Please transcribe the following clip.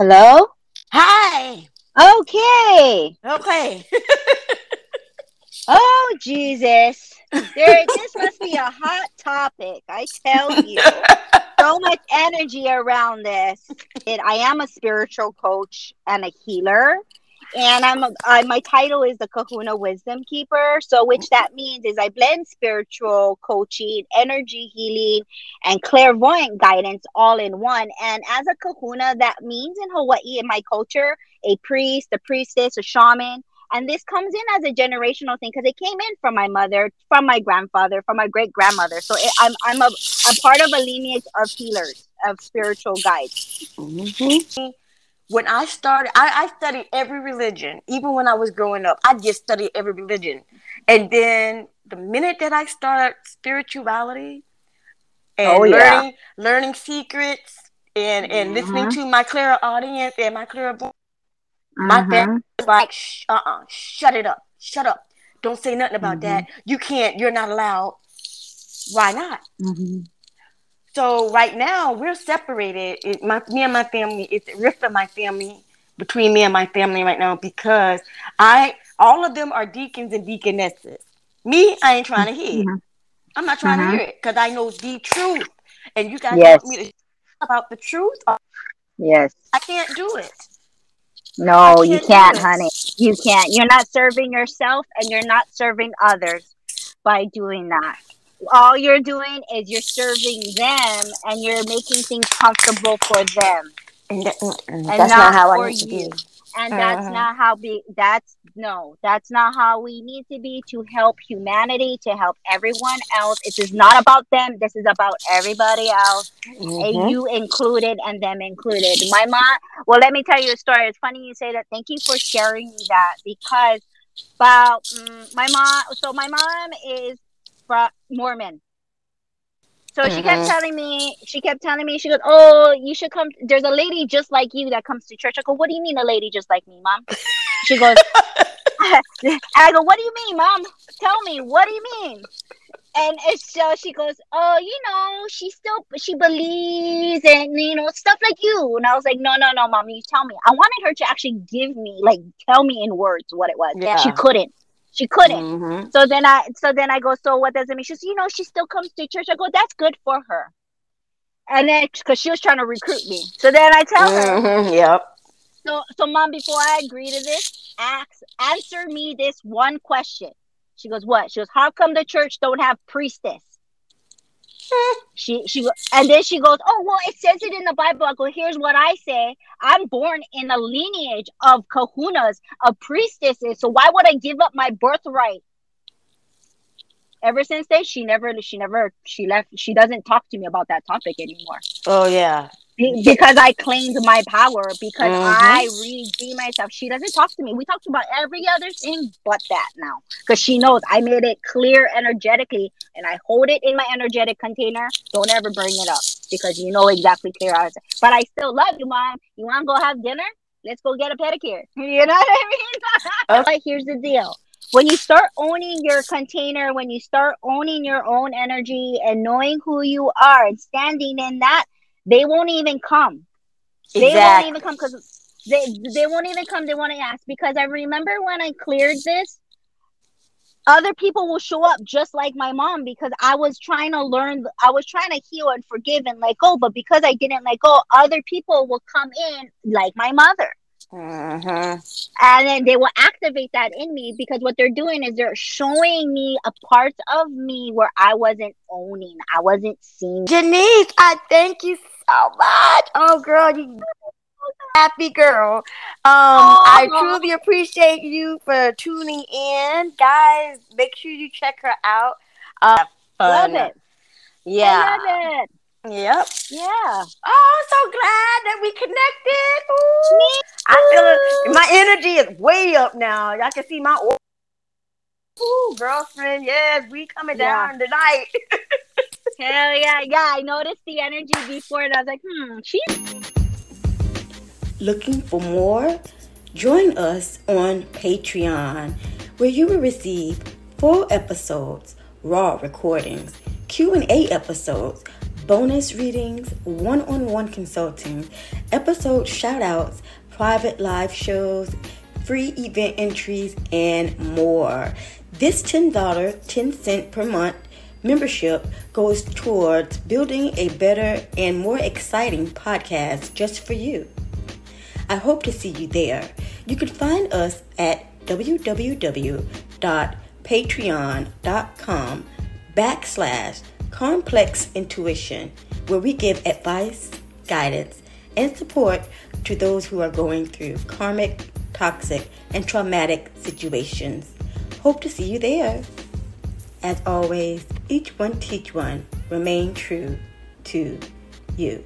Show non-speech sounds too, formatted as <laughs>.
Hello? Hi. Okay. Okay. <laughs> oh, Jesus. There, this must be a hot topic. I tell you. <laughs> so much energy around this. It, I am a spiritual coach and a healer and I'm my title is the Kahuna Wisdom Keeper. So, which that means is I blend spiritual coaching, energy healing, and clairvoyant guidance all in one. And as a Kahuna, that means in Hawaii, in my culture, a priest, a priestess, a shaman. And this comes in as a generational thing because it came in from my mother, from my grandfather, from my great grandmother. So it, I'm I'm a part of a lineage of healers, of spiritual guides. Mm-hmm when I started, I, I studied every religion. Even when I was growing up, I just studied every religion. And then the minute that I started spirituality and oh, learning yeah. learning secrets and and mm-hmm. listening to my clairaudience and my clear voice, mm-hmm. my family was like, uh uh-uh, shut it up, shut up, don't say nothing about mm-hmm. that. You can't, you're not allowed. Why not? Mm-hmm. So right now we're separated. It, my me and my family. It's a rift of my family between me and my family right now because I all of them are deacons and deaconesses. Me, I ain't trying to hear. Mm-hmm. I'm not trying mm-hmm. to hear it because I know the truth, and you guys yes. want me to about the truth. Yes, I can't do it. No, can't you can't, honey. You can't. You're not serving yourself, and you're not serving others by doing that all you're doing is you're serving them and you're making things comfortable for them. And, that, and that's not, not how I need to be. And uh-huh. that's not how be that's no, that's not how we need to be to help humanity, to help everyone else. It is is not about them. This is about everybody else. Mm-hmm. And you included and them included. My mom well let me tell you a story. It's funny you say that. Thank you for sharing that because about um, my mom so my mom is Mormon. So mm-hmm. she kept mm-hmm. telling me, she kept telling me, she goes, Oh, you should come. There's a lady just like you that comes to church. I go, What do you mean a lady just like me, mom? She goes, <laughs> I go, What do you mean, mom? Tell me, what do you mean? And so she goes, Oh, you know, she still she believes and you know, stuff like you. And I was like, No, no, no, mom, you tell me. I wanted her to actually give me, like, tell me in words what it was. Yeah. She couldn't. She couldn't. Mm-hmm. So then I so then I go, so what does it mean? She says, you know, she still comes to church. I go, that's good for her. And then because she was trying to recruit me. So then I tell mm-hmm. her, Yep. So so mom, before I agree to this, ask answer me this one question. She goes, What? She goes, How come the church don't have priestess? She she and then she goes, oh well, it says it in the Bible. I go, here's what I say. I'm born in a lineage of kahunas, of priestesses. So why would I give up my birthright? Ever since then, she never, she never, she left. She doesn't talk to me about that topic anymore. Oh yeah, because I claimed my power because mm-hmm. I redeem myself. She doesn't talk to me. We talked about every other thing but that now because she knows I made it clear energetically and I hold it in my energetic container. Don't ever bring it up because you know exactly clear I was. But I still love you, mom. You want to go have dinner? Let's go get a pedicure. <laughs> You know what I mean? <laughs> okay. here's the deal when you start owning your container, when you start owning your own energy and knowing who you are and standing in that, they won't even come. Exactly. They won't even come because they they won't even come. They want to ask because I remember when I cleared this, other people will show up just like my mom because I was trying to learn. I was trying to heal and forgive and let go, but because I didn't let go, other people will come in like my mother. Uh-huh. And then they will activate that in me because what they're doing is they're showing me a part of me where I wasn't owning, I wasn't seeing. Janese, I thank you so much. Oh, girl, you happy girl. Um. I truly appreciate you for tuning in, guys. Make sure you check her out. Uh, love it. Yeah, I love it. Yep. Yeah. Oh, so glad that we connected. Ooh. I feel it. My energy is way up now. Y'all can see my Ooh, girlfriend. Yes, we coming yeah. down tonight. <laughs> Hell yeah, yeah. I noticed the energy before, and I was like, hmm, she's looking for more. Join us on Patreon, where you will receive full episodes, raw recordings, Q and A episodes bonus readings, one on one consulting, episode shout outs, private live shows, free event entries, and more. This $10, 10 cent per month membership goes towards building a better and more exciting podcast just for you. I hope to see you there. You can find us at www.patreon.com backslash complex intuition, where we give advice, guidance, and support to those who are going through karmic, toxic, and traumatic situations. Hope to see you there. As always, each one teach one. Remain true to you.